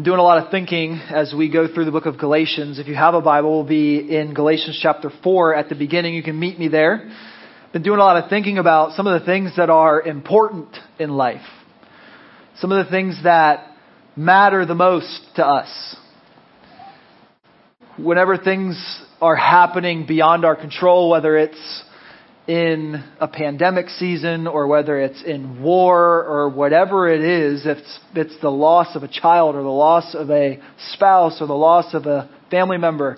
Doing a lot of thinking as we go through the book of Galatians. If you have a Bible, we'll be in Galatians chapter 4 at the beginning. You can meet me there. Been doing a lot of thinking about some of the things that are important in life. Some of the things that matter the most to us. Whenever things are happening beyond our control, whether it's in a pandemic season or whether it's in war or whatever it is, if it's, it's the loss of a child or the loss of a spouse or the loss of a family member,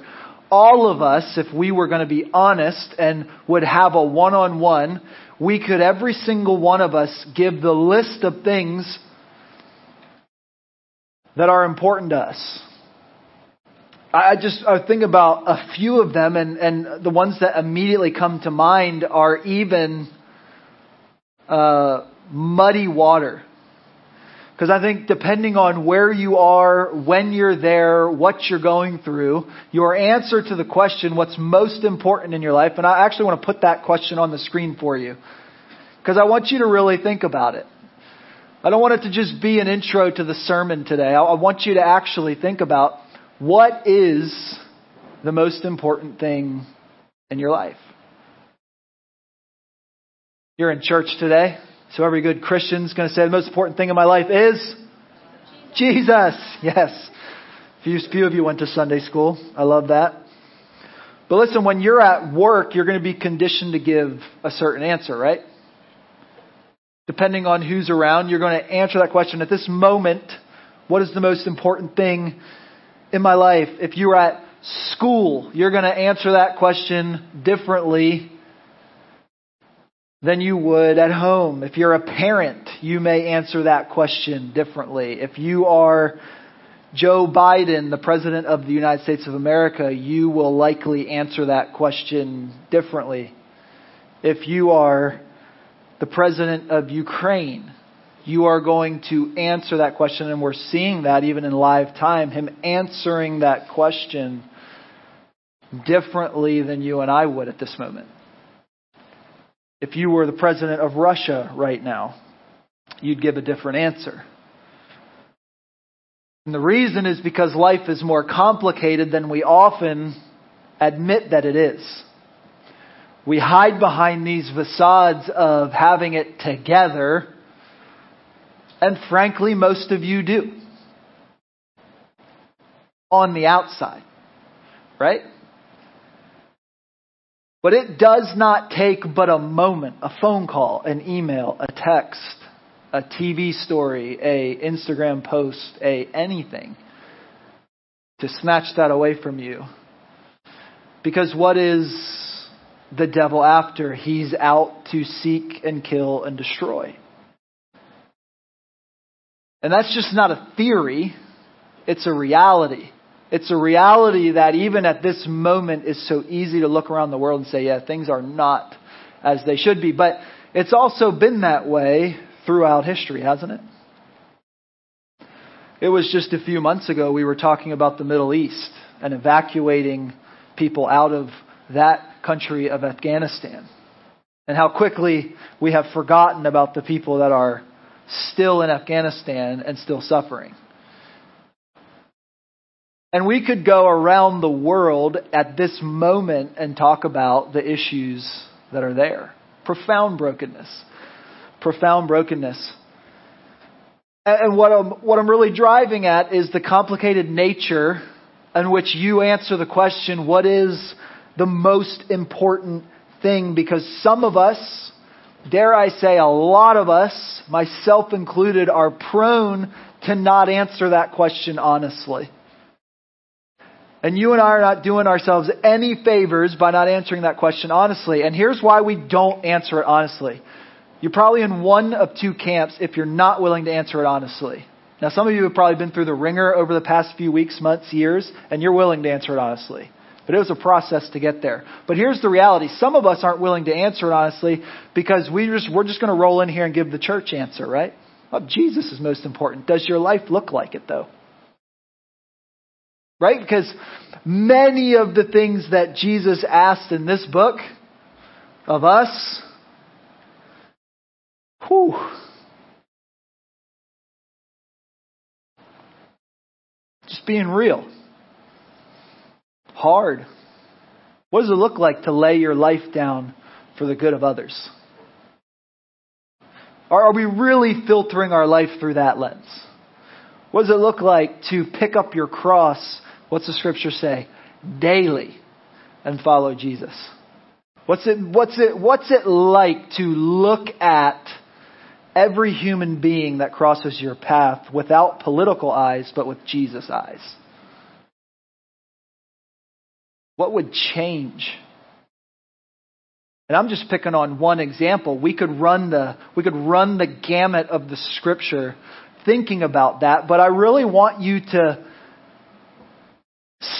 all of us, if we were going to be honest and would have a one on one, we could, every single one of us, give the list of things that are important to us. I just I think about a few of them, and, and the ones that immediately come to mind are even uh, muddy water. Because I think depending on where you are, when you're there, what you're going through, your answer to the question, what's most important in your life, and I actually want to put that question on the screen for you. Because I want you to really think about it. I don't want it to just be an intro to the sermon today. I want you to actually think about what is the most important thing in your life? You're in church today, so every good Christian's going to say the most important thing in my life is Jesus. Yes. Few, few of you went to Sunday school. I love that. But listen, when you're at work, you're going to be conditioned to give a certain answer, right? Depending on who's around, you're going to answer that question. At this moment, what is the most important thing in my life, if you were at school, you're going to answer that question differently than you would at home. If you're a parent, you may answer that question differently. If you are Joe Biden, the President of the United States of America, you will likely answer that question differently. If you are the President of Ukraine, you are going to answer that question. And we're seeing that even in live time, him answering that question differently than you and I would at this moment. If you were the president of Russia right now, you'd give a different answer. And the reason is because life is more complicated than we often admit that it is. We hide behind these facades of having it together and frankly, most of you do. On the outside. Right? But it does not take but a moment, a phone call, an email, a text, a TV story, a Instagram post, a anything to snatch that away from you. Because what is the devil after? He's out to seek and kill and destroy. And that's just not a theory, it's a reality. It's a reality that even at this moment is so easy to look around the world and say, yeah, things are not as they should be. But it's also been that way throughout history, hasn't it? It was just a few months ago we were talking about the Middle East and evacuating people out of that country of Afghanistan. And how quickly we have forgotten about the people that are still in Afghanistan and still suffering. And we could go around the world at this moment and talk about the issues that are there. Profound brokenness. Profound brokenness. And what I'm, what I'm really driving at is the complicated nature in which you answer the question, what is the most important thing? Because some of us dare I say, a lot of us, myself included, are prone to not answer that question honestly. And you and I are not doing ourselves any favors by not answering that question honestly. And here's why we don't answer it honestly. You're probably in one of two camps if you're not willing to answer it honestly. Now, some of you have probably been through the ringer over the past few weeks, months, years, and you're willing to answer it honestly. But it was a process to get there. But here's the reality. Some of us aren't willing to answer it honestly because we just, we're just going to roll in here and give the church answer, right? Well, Jesus is most important. Does your life look like it though? Right? Because many of the things that Jesus asked in this book of us, whew, Just being real. Hard. What does it look like to lay your life down for the good of others? Are we really filtering our life through that lens? What does it look like to pick up your cross, what's the scripture say, daily and follow Jesus? What's it, what's it, what's it like to look at every human being that crosses your path without political eyes, but with Jesus' eyes? What would change? And I'm just picking on one example. We could run the, we could run the gamut of the scripture thinking about that, but I really want you to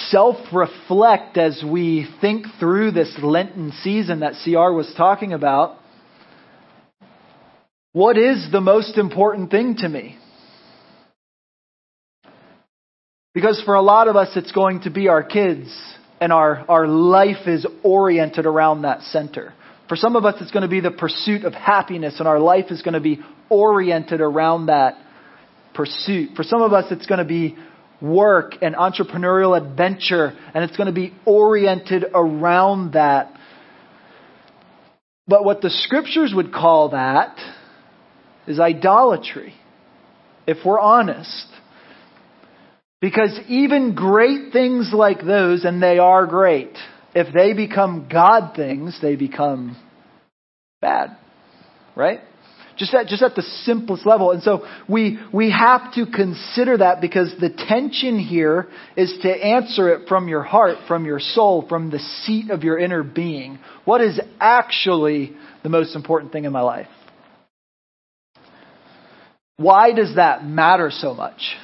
self reflect as we think through this Lenten season that CR was talking about. What is the most important thing to me? Because for a lot of us, it's going to be our kids, and our, our life is oriented around that center. For some of us, it's going to be the pursuit of happiness, and our life is going to be oriented around that pursuit. For some of us, it's going to be work and entrepreneurial adventure, and it's going to be oriented around that. But what the scriptures would call that is idolatry, if we're honest. Because even great things like those, and they are great, if they become God things, they become bad. Right? Just at, just at the simplest level. And so we, we have to consider that because the tension here is to answer it from your heart, from your soul, from the seat of your inner being. What is actually the most important thing in my life? Why does that matter so much?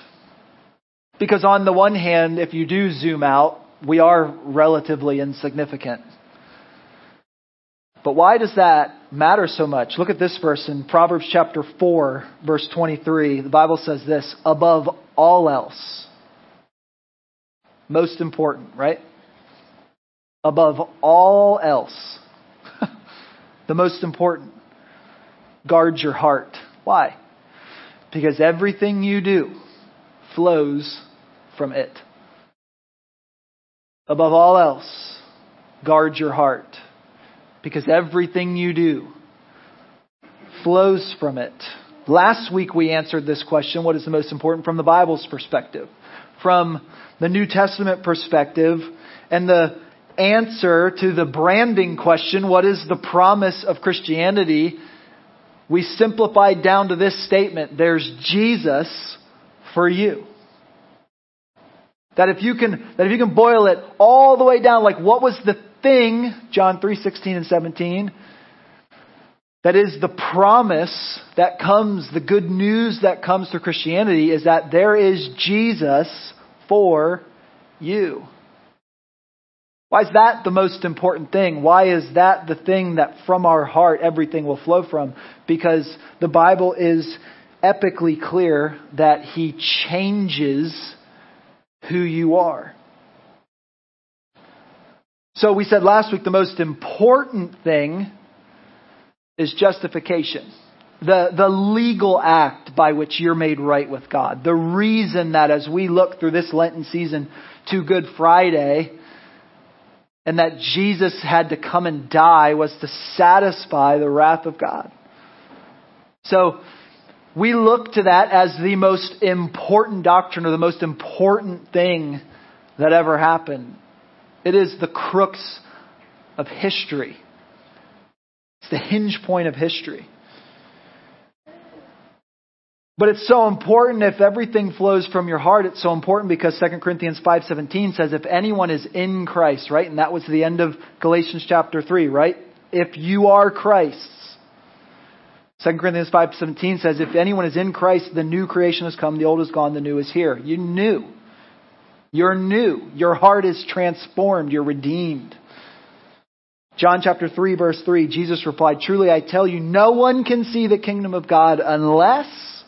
Because on the one hand, if you do zoom out, we are relatively insignificant. But why does that matter so much? Look at this verse in Proverbs chapter 4, verse 23. The Bible says this above all else. Most important, right? Above all else. the most important. Guard your heart. Why? Because everything you do flows from it. Above all else, guard your heart because everything you do flows from it. Last week we answered this question what is the most important from the Bible's perspective? From the New Testament perspective, and the answer to the branding question what is the promise of Christianity? We simplified down to this statement there's Jesus for you. That if you can, that if you can boil it all the way down, like what was the thing, John 3, 16 and 17, that is the promise that comes, the good news that comes through Christianity is that there is Jesus for you. Why is that the most important thing? Why is that the thing that from our heart everything will flow from? Because the Bible is epically clear that He changes who you are. So we said last week the most important thing is justification. The, the legal act by which you're made right with God. The reason that as we look through this Lenten season to Good Friday, and that Jesus had to come and die was to satisfy the wrath of God. So, we look to that as the most important doctrine or the most important thing that ever happened. It is the crux of history. It's the hinge point of history. But it's so important if everything flows from your heart, it's so important because 2 Corinthians 5:17 says if anyone is in Christ, right? And that was the end of Galatians chapter 3, right? If you are Christ's. 2 Corinthians 5:17 says if anyone is in Christ, the new creation has come, the old is gone, the new is here. You're new. You're new. Your heart is transformed. You're redeemed. John chapter 3 verse 3, Jesus replied, Truly I tell you, no one can see the kingdom of God unless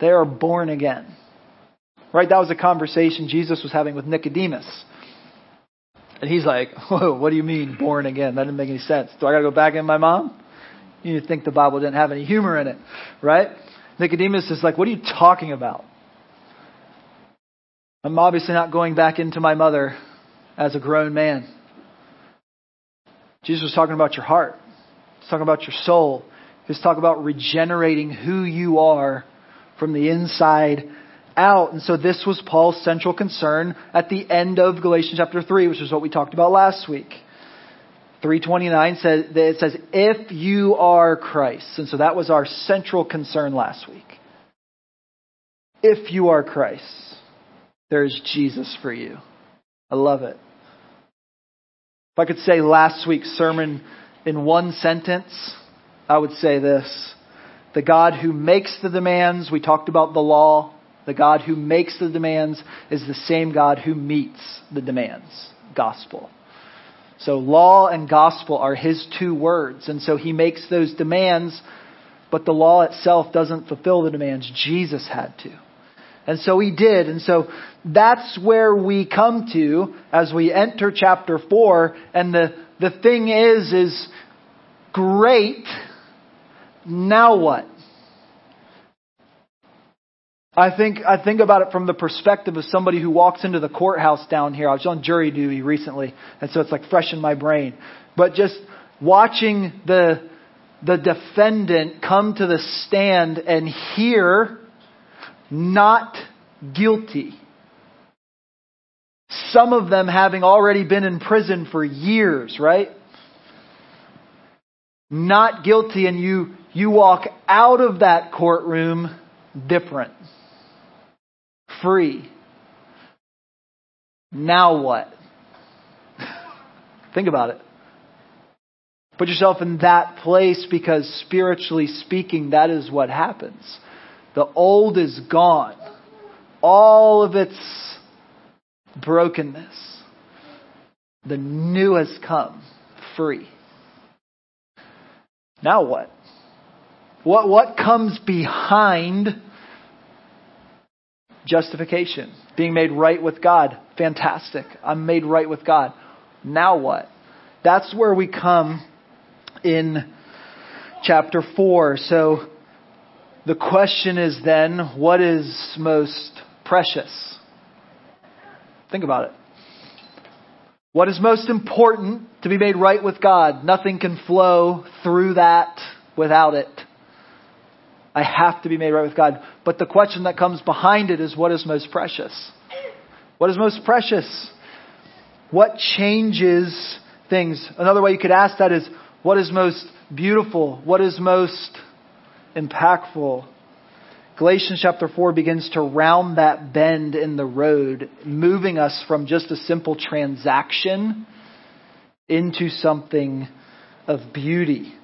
they are born again. Right? That was a conversation Jesus was having with Nicodemus. And he's like, Whoa, what do you mean born again? That didn't make any sense. Do I gotta go back in my mom? You think the Bible didn't have any humor in it, right? Nicodemus is like, what are you talking about? I'm obviously not going back into my mother as a grown man. Jesus was talking about your heart. He's talking about your soul. He's talking about regenerating who you are from the inside out. And so this was Paul's central concern at the end of Galatians chapter 3, which is what we talked about last week. 329 says it says if you are Christ. And so that was our central concern last week. If you are Christ, there is Jesus for you. I love it. If I could say last week's sermon in one sentence, I would say this. The God who makes the demands, we talked about the law, the God who makes the demands is the same God who meets the demands. Gospel. So law and gospel are his two words. And so he makes those demands, but the law itself doesn't fulfill the demands. Jesus had to. And so he did. And so that's where we come to as we enter chapter 4. And the, the thing is, is great. Now what? I think I think about it from the perspective of somebody who walks into the courthouse down here. I was on jury duty recently, and so it's like fresh in my brain. But just watching the the defendant come to the stand and hear not guilty. Some of them having already been in prison for years, right? Not guilty and you you walk out of that courtroom different free. Now what? Think about it. Put yourself in that place because spiritually speaking, that is what happens. The old is gone. All of its brokenness. The new has come free. Now what? What, what comes behind Justification. Being made right with God. Fantastic. I'm made right with God. Now what? That's where we come in chapter 4. So the question is then, what is most precious? Think about it. What is most important to be made right with God? Nothing can flow through that without it. I have to be made right with God. But the question that comes behind it is what is most precious? What is most precious? What changes things? Another way you could ask that is what is most beautiful? What is most impactful? Galatians chapter 4 begins to round that bend in the road, moving us from just a simple transaction into something of beauty.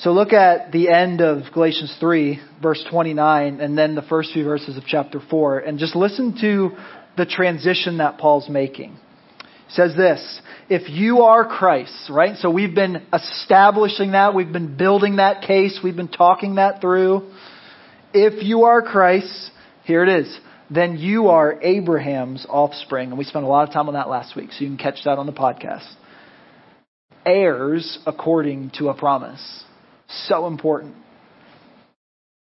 So look at the end of Galatians 3, verse 29, and then the first few verses of chapter 4, and just listen to the transition that Paul's making. He says this, if you are Christ, right? So we've been establishing that, we've been building that case, we've been talking that through. If you are Christ, here it is, then you are Abraham's offspring. And we spent a lot of time on that last week, so you can catch that on the podcast. Heirs according to a promise. So important.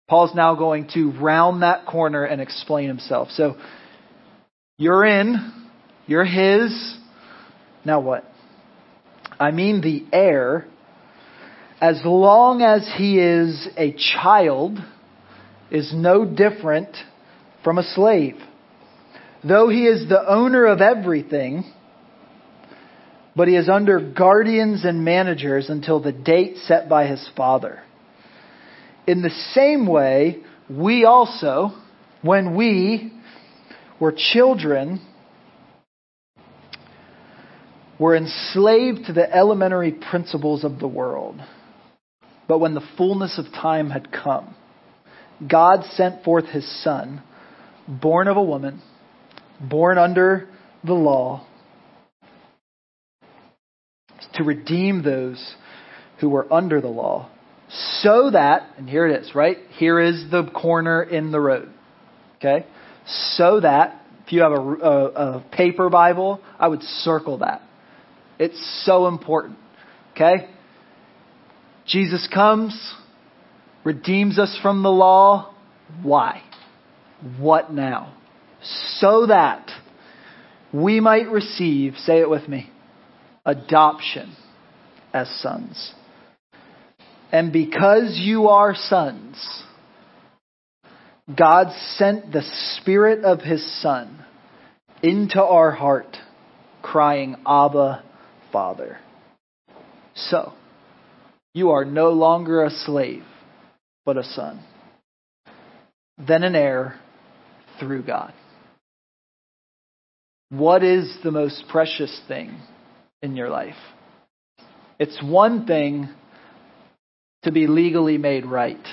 Paul's now going to round that corner and explain himself. So, you're in, you're his. Now what? I mean, the heir, as long as he is a child, is no different from a slave. Though he is the owner of everything, but he is under guardians and managers until the date set by his father. In the same way, we also, when we were children, were enslaved to the elementary principles of the world. But when the fullness of time had come, God sent forth his Son, born of a woman, born under the law to redeem those who were under the law, so that, and here it is, right? Here is the corner in the road. Okay? So that, if you have a, a, a paper Bible, I would circle that. It's so important. Okay? Jesus comes, redeems us from the law. Why? What now? so that we might receive, say it with me, adoption as sons. And because you are sons, God sent the Spirit of His Son into our heart, crying, Abba, Father. So, you are no longer a slave, but a son. Then an heir through God. What is the most precious thing in your life? It's one thing to be legally made right.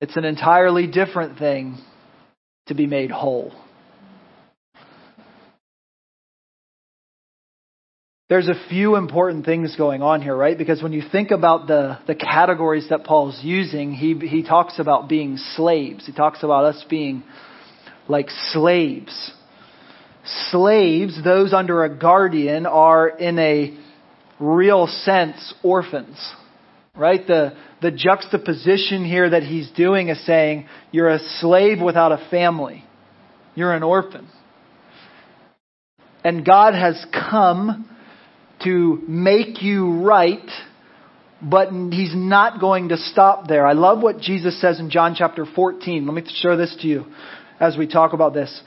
It's an entirely different thing to be made whole. There's a few important things going on here, right? Because when you think about the, the categories that Paul's using, he, he talks about being slaves. He talks about us being like slaves. Slaves, those under a guardian, are in a real sense orphans. Right? The, the juxtaposition here that he's doing is saying, you're a slave without a family. You're an orphan. And God has come to make you right, but he's not going to stop there. I love what Jesus says in John chapter 14. Let me show this to you as we talk about this.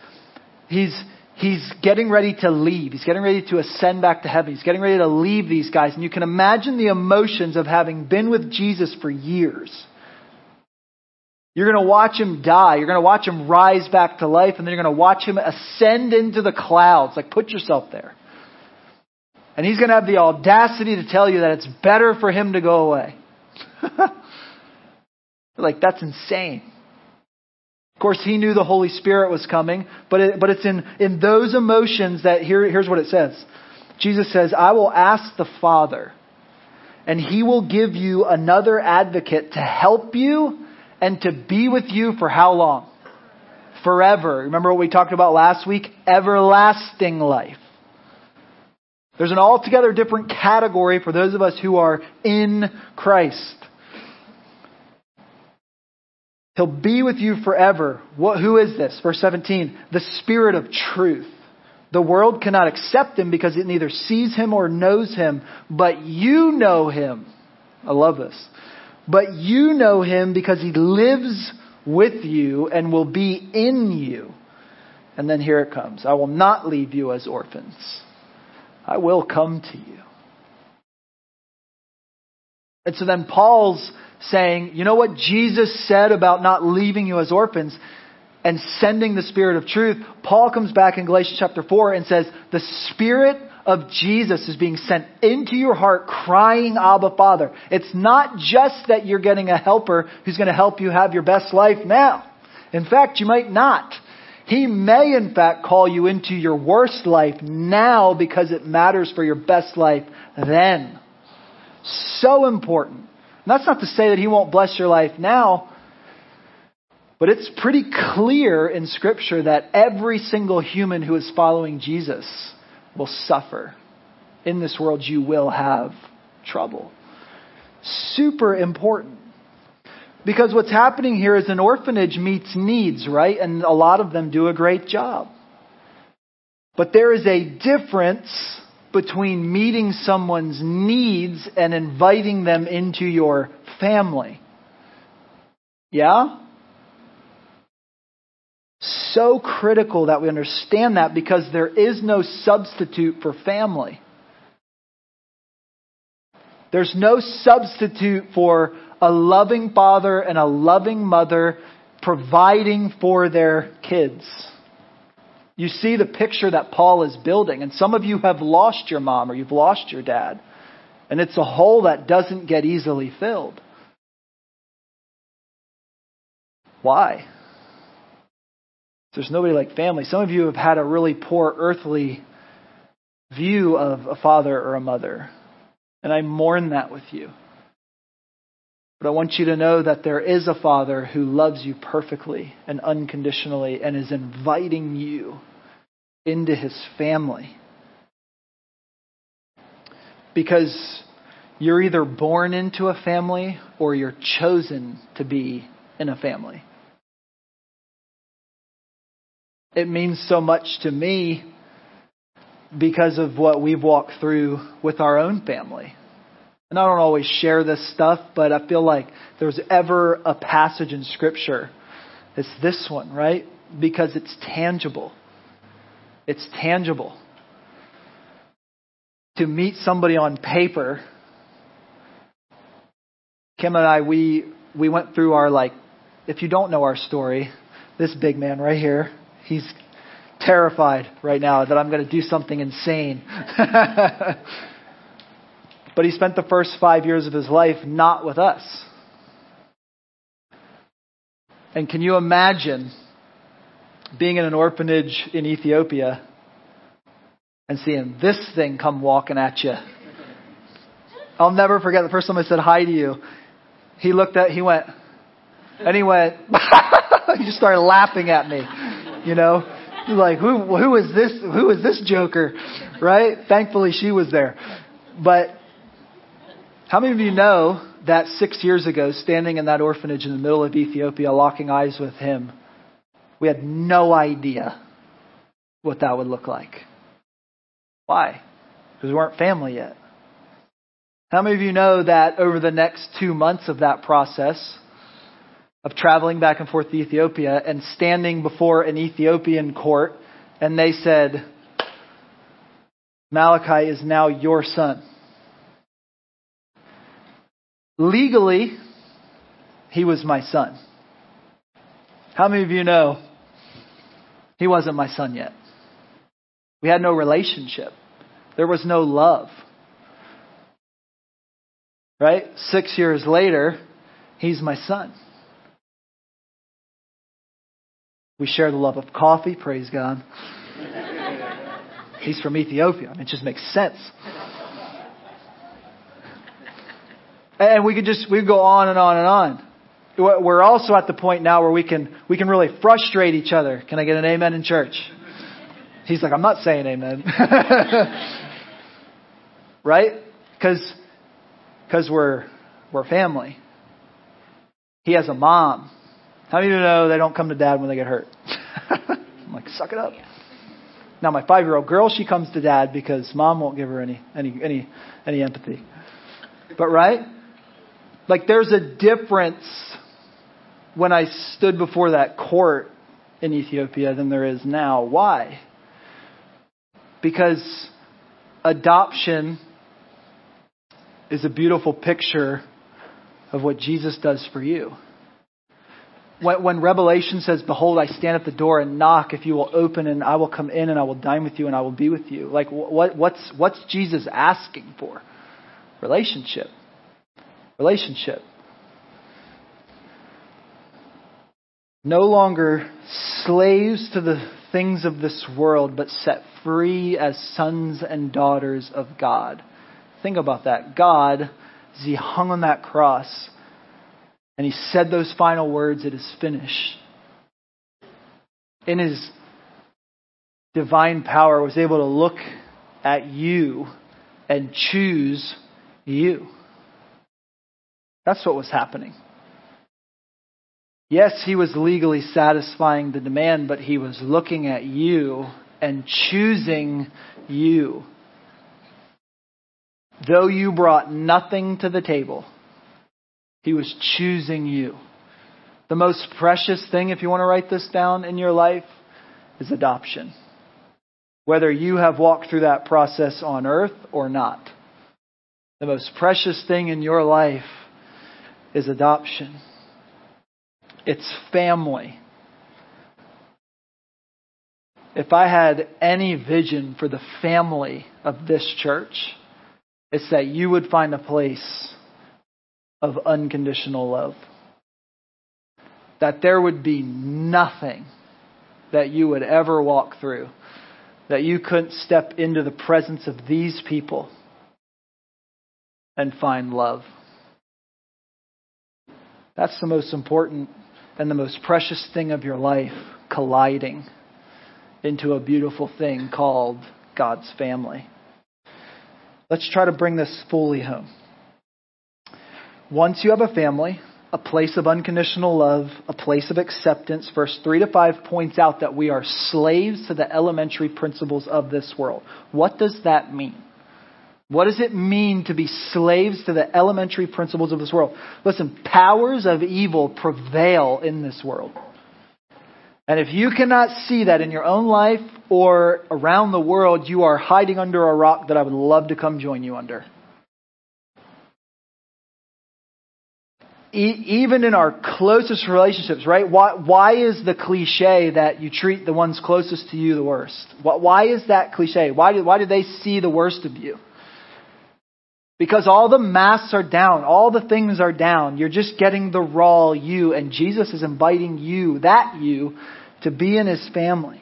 He's, he's getting ready to leave. He's getting ready to ascend back to heaven. He's getting ready to leave these guys. And you can imagine the emotions of having been with Jesus for years. You're going to watch him die. You're going to watch him rise back to life, and then you're going to watch him ascend into the clouds. Like, put yourself there. And he's going to have the audacity to tell you that it's better for him to go away. like, that's insane. Of course, he knew the Holy Spirit was coming, but, it, but it's in, in those emotions that here, here's what it says. Jesus says, I will ask the Father, and he will give you another advocate to help you and to be with you for how long? Forever. Remember what we talked about last week? Everlasting life. There's an altogether different category for those of us who are in Christ. He'll be with you forever. What, who is this? Verse 17. The Spirit of truth. The world cannot accept him because it neither sees him or knows him, but you know him. I love this. But you know him because he lives with you and will be in you. And then here it comes. I will not leave you as orphans. I will come to you. And so then Paul's saying, you know what Jesus said about not leaving you as orphans and sending the Spirit of truth? Paul comes back in Galatians chapter 4 and says, the Spirit of Jesus is being sent into your heart crying, Abba Father. It's not just that you're getting a helper who's going to help you have your best life now. In fact, you might not. He may, in fact, call you into your worst life now because it matters for your best life then. So important. And that's not to say that He won't bless your life now, but it's pretty clear in Scripture that every single human who is following Jesus will suffer. In this world, you will have trouble. Super important. Because what's happening here is an orphanage meets needs, right? And a lot of them do a great job. But there is a difference between meeting someone's needs and inviting them into your family. Yeah? So critical that we understand that because there is no substitute for family. There's no substitute for a loving father and a loving mother providing for their kids. You see the picture that Paul is building, and some of you have lost your mom or you've lost your dad, and it's a hole that doesn't get easily filled. Why? There's nobody like family. Some of you have had a really poor earthly view of a father or a mother, and I mourn that with you. But I want you to know that there is a Father who loves you perfectly and unconditionally and is inviting you into his family. Because you're either born into a family or you're chosen to be in a family. it means so much to me because of what we've walked through with our own family. And I don't always share this stuff, but I feel like there's ever a passage in Scripture, it's this one, right? Because it's tangible. It's tangible. To meet somebody on paper, Kim and I, we, we went through our, like, if you don't know our story, this big man right here, he's terrified right now that I'm going to do something insane. but he spent the first five years of his life not with us. And can you imagine being in an orphanage in Ethiopia and seeing this thing come walking at you? I'll never forget the first time I said hi to you. He looked at, he went, and he went, he just started laughing at me, you know? like, who, who is this, who is this joker? Right? Thankfully she was there. But how many of you know that six years ago, standing in that orphanage in the middle of Ethiopia, locking eyes with him, we had no idea what that would look like. Why? Because we weren't family yet. How many of you know that over the next two months of that process, of traveling back and forth to Ethiopia and standing before an Ethiopian court, and they said, Malachi is now your son. Legally, he was my son. How many of you know he wasn't my son yet? We had no relationship. There was no love. Right? Six years later, he's my son. We share the love of coffee, praise God. He's from Ethiopia. It just makes sense. And we could just we could go on and on and on. We're also at the point now where we can we can really frustrate each other. Can I get an amen in church? He's like, I'm not saying amen. right? Because because we're we're family. He has a mom. How many of you know they don't come to dad when they get hurt? I'm like, suck it up. Now my five year old girl, she comes to dad because mom won't give her any any any any empathy. But right? Like there's a difference when I stood before that court in Ethiopia than there is now. Why? Because adoption is a beautiful picture of what Jesus does for you. When, when Revelation says, Behold, I stand at the door and knock, if you will open and I will come in and I will dine with you and I will be with you. Like, what, what's, what's Jesus asking for? Relationship. Relationship. No longer slaves to the things of this world, but set free as sons and daughters of God. Think about that. God, as He hung on that cross, and he said those final words, It is finished. In his divine power, was able to look at you and choose you. That's what was happening. Yes, he was legally satisfying the demand, but he was looking at you and choosing you. Though you brought nothing to the table, he was choosing you. The most precious thing, if you want to write this down in your life, is adoption. Whether you have walked through that process on earth or not. The most precious thing in your life is adoption. It's family. If I had any vision for the family of this church, it's that you would find a place of unconditional love. That there would be nothing that you would ever walk through that you couldn't step into the presence of these people and find love. That's the most important and the most precious thing of your life colliding into a beautiful thing called God's family. Let's try to bring this fully home once you have a family, a place of unconditional love, a place of acceptance. Verse 3 to 5 points out that we are slaves to the elementary principles of this world. What does that mean? What does it mean to be slaves to the elementary principles of this world? Listen, powers of evil prevail in this world. And if you cannot see that in your own life or around the world, you are hiding under a rock that I would love to come join you under. even in our closest relationships, right? Why, why is the cliche that you treat the ones closest to you the worst? Why is that cliche? Why do, why do they see the worst of you? Because all the masks are down, all the things are down. You're just getting the raw you, and Jesus is inviting you, that you, to be in his family.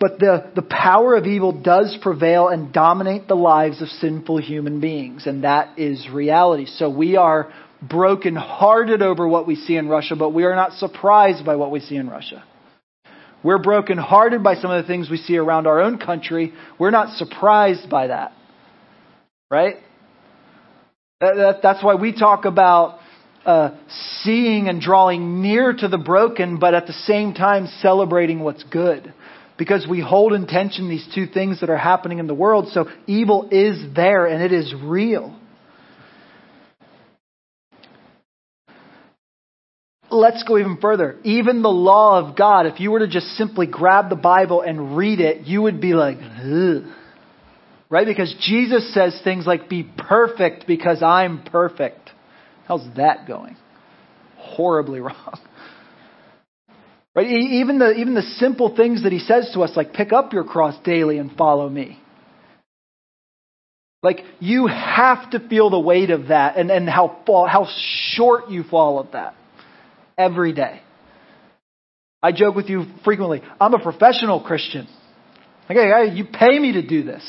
But the, the power of evil does prevail and dominate the lives of sinful human beings, and that is reality. So we are brokenhearted over what we see in Russia, but we are not surprised by what we see in Russia. We're brokenhearted by some of the things we see around our own country. We're not surprised by that. Right? That, that, that's why we talk about uh, seeing and drawing near to the broken, but at the same time celebrating what's good. Because we hold in tension these two things that are happening in the world. So evil is there and it is real. Let's go even further. Even the law of God, if you were to just simply grab the Bible and read it, you would be like, Ugh. Right? Because Jesus says things like, be perfect because I'm perfect. How's that going? Horribly wrong. Right? Even the, even the simple things that he says to us, like pick up your cross daily and follow me. Like you have to feel the weight of that and, and how, fall, how short you fall of that every day. I joke with you frequently. I'm a professional Christian. Okay, you pay me to do this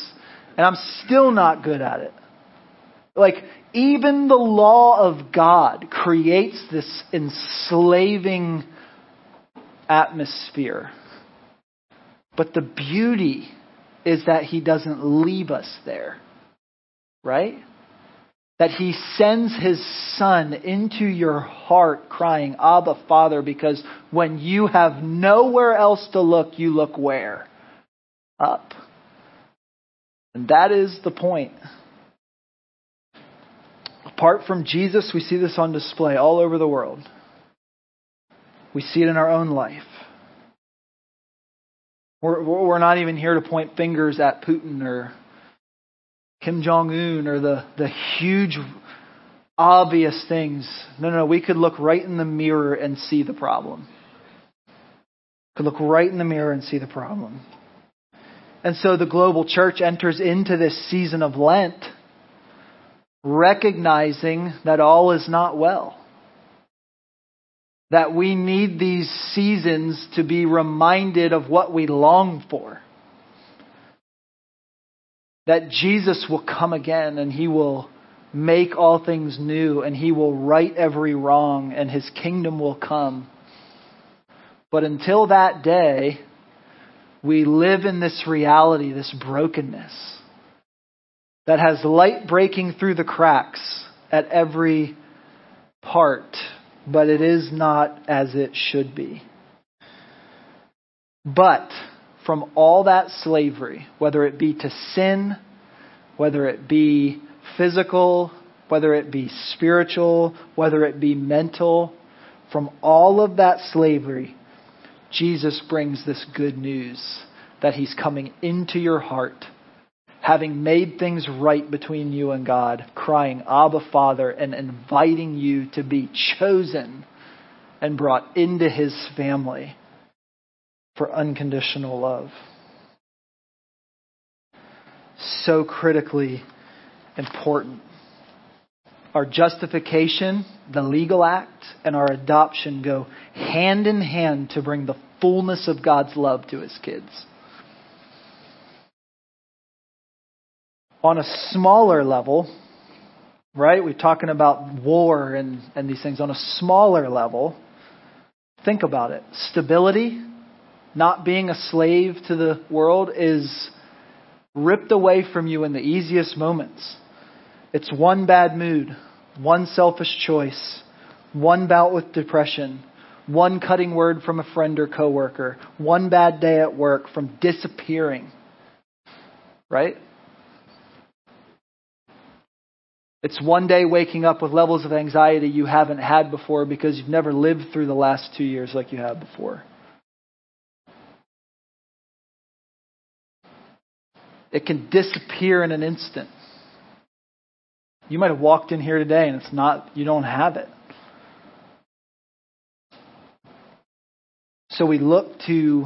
and I'm still not good at it. Like, even the law of God creates this enslaving atmosphere. But the beauty is that He doesn't leave us there. Right? That He sends His Son into your heart crying, Abba, Father, because when you have nowhere else to look, you look where? Up. And that is the point. Apart from Jesus, we see this on display all over the world. We see it in our own life. We're, we're not even here to point fingers at Putin or Kim Jong un or the, the huge, obvious things. No, no, we could look right in the mirror and see the problem. Could look right in the mirror and see the problem. And so the global church enters into this season of Lent recognizing that all is not well. That we need these seasons to be reminded of what we long for. That Jesus will come again and he will make all things new and he will right every wrong and his kingdom will come. But until that day, we live in this reality, this brokenness that has light breaking through the cracks at every part, but it is not as it should be. But from all that slavery, whether it be to sin, whether it be physical, whether it be spiritual, whether it be mental, from all of that slavery, Jesus brings this good news that he's coming into your heart, having made things right between you and God, crying, Abba, Father, and inviting you to be chosen and brought into his family for unconditional love. So critically important. Our justification, the legal act, and our adoption go hand in hand to bring the fullness of God's love to his kids. On a smaller level, right? We're talking about war and, and these things. On a smaller level, think about it. Stability, not being a slave to the world, is ripped away from you in the easiest moments. It's one bad mood, one selfish choice, one bout with depression, one cutting word from a friend or coworker, one bad day at work from disappearing. Right? It's one day waking up with levels of anxiety you haven't had before because you've never lived through the last two years like you have before. It can disappear in an instant. You might have walked in here today and it's not, you don't have it. So we look to,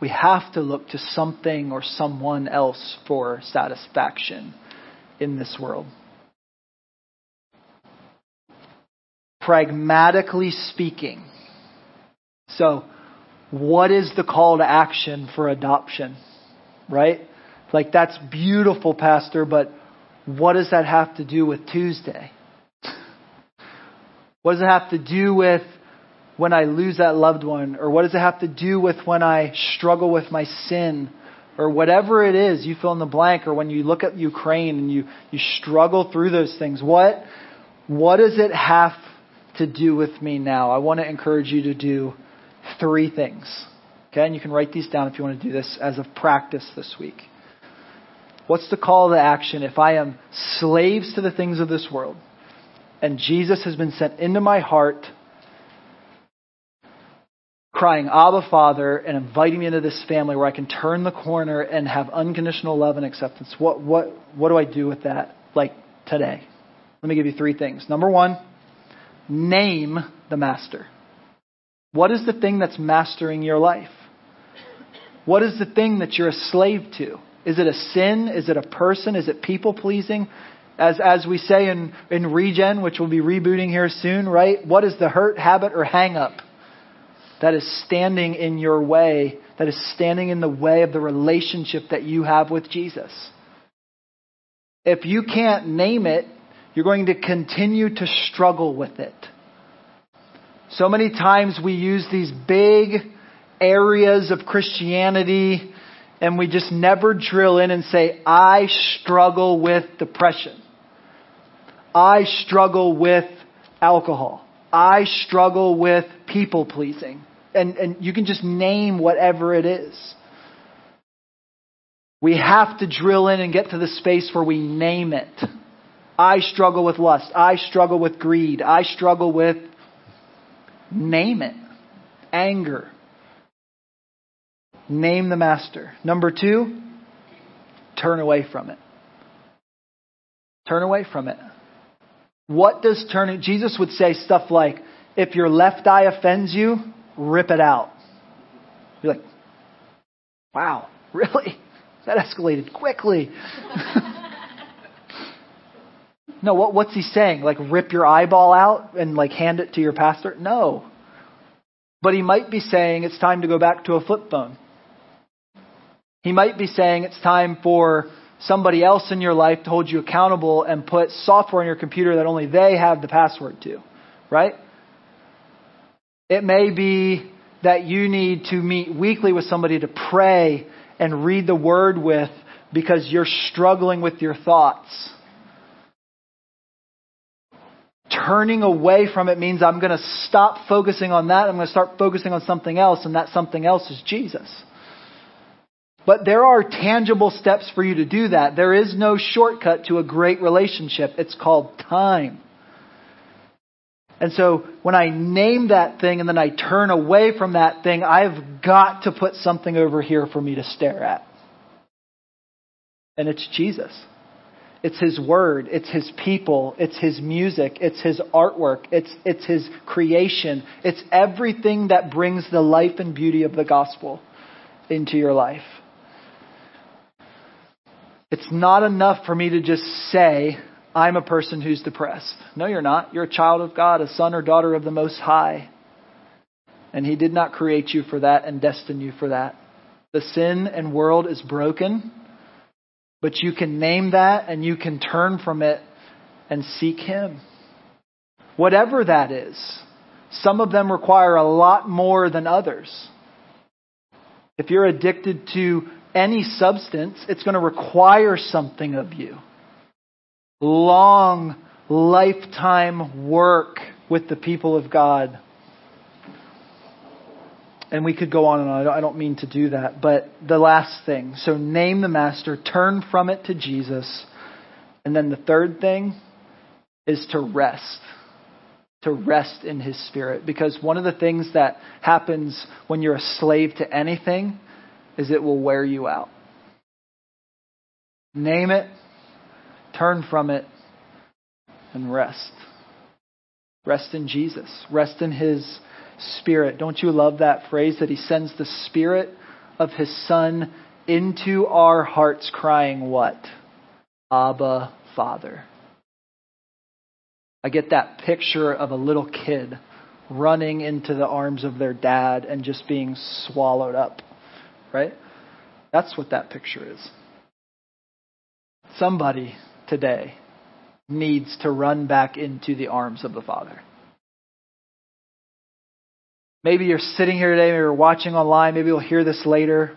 we have to look to something or someone else for satisfaction in this world. Pragmatically speaking. So, what is the call to action for adoption? Right? Like, that's beautiful, Pastor, but what does that have to do with Tuesday? What does it have to do with when I lose that loved one? Or what does it have to do with when I struggle with my sin? Or whatever it is, you fill in the blank, or when you look at Ukraine and you, you struggle through those things. What, what does it have to do with me now? I want to encourage you to do three things. Okay, and you can write these down if you want to do this as a practice this week. What's the call to action if I am slaves to the things of this world and Jesus has been sent into my heart crying, Abba, Father, and inviting me into this family where I can turn the corner and have unconditional love and acceptance. What, what, what do I do with that, like today? Let me give you three things. Number one, name the master. What is the thing that's mastering your life? What is the thing that you're a slave to? Is it a sin? Is it a person? Is it people pleasing? As, as we say in, in Regen, which we'll be rebooting here soon, right? What is the hurt, habit, or hang up? that is standing in your way, that is standing in the way of the relationship that you have with Jesus. If you can't name it, you're going to continue to struggle with it. So many times we use these big areas of Christianity and we just never drill in and say, I struggle with depression. I struggle with alcohol. I struggle with people pleasing and, and you can just name whatever it is. We have to drill in and get to the space where we name it. I struggle with lust. I struggle with greed. I struggle with, name it, anger. Name the master. Number two, turn away from it. Turn away from it. What does turning, Jesus would say stuff like, if your left eye offends you, rip it out. You're like, wow, really? That escalated quickly. no, what, what's he saying? Like, rip your eyeball out and like hand it to your pastor? No. But he might be saying it's time to go back to a flip phone. He might be saying it's time for somebody else in your life to hold you accountable and put software on your computer that only they have the password to. Right? It may be that you need to meet weekly with somebody to pray and read the word with because you're struggling with your thoughts. Turning away from it means I'm going to stop focusing on that. I'm going to start focusing on something else, and that something else is Jesus. But there are tangible steps for you to do that. There is no shortcut to a great relationship. It's called time. And so when I name that thing and then I turn away from that thing, I've got to put something over here for me to stare at. And it's Jesus. It's His Word. It's His people. It's His music. It's His artwork. It's, it's His creation. It's everything that brings the life and beauty of the gospel into your life. It's not enough for me to just say, I'm a person who's depressed. No, you're not. You're a child of God, a son or daughter of the Most High. And He did not create you for that and destine you for that. The sin and world is broken, but you can name that and you can turn from it and seek Him. Whatever that is. Some of them require a lot more than others. If you're addicted to any substance, it's going to require something of you long, lifetime work with the people of God. And we could go on and on. I don't mean to do that. But the last thing so name the master, turn from it to Jesus. And then the third thing is to rest. To rest in his spirit. Because one of the things that happens when you're a slave to anything is it will wear you out. Name it, turn from it, and rest. Rest in Jesus. Rest in his Spirit. Don't you love that phrase that He sends the Spirit of His Son into our hearts, crying, What? Abba, Father. I get that picture of a little kid running into the arms of their dad and just being swallowed up, right? That's what that picture is. Somebody today needs to run back into the arms of the Father. Maybe you're sitting here today, maybe you're watching online, maybe you'll hear this later.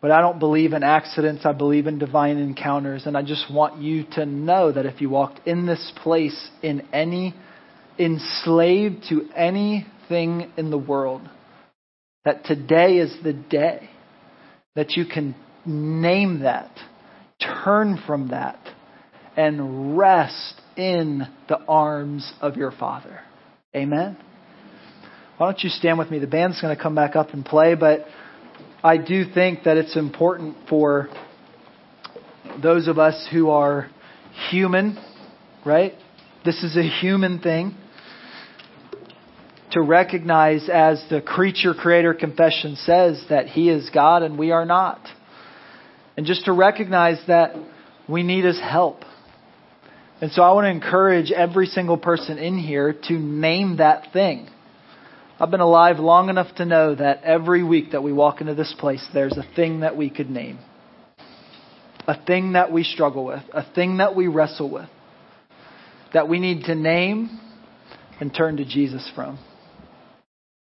But I don't believe in accidents. I believe in divine encounters. And I just want you to know that if you walked in this place in any, enslaved to anything in the world, that today is the day that you can name that, turn from that, and rest in the arms of your Father. Amen. Why don't you stand with me? The band's going to come back up and play, but I do think that it's important for those of us who are human, right? This is a human thing. To recognize, as the creature creator confession says, that He is God and we are not. And just to recognize that we need His help. And so I want to encourage every single person in here to name that thing. I've been alive long enough to know that every week that we walk into this place, there's a thing that we could name. A thing that we struggle with. A thing that we wrestle with. That we need to name and turn to Jesus from.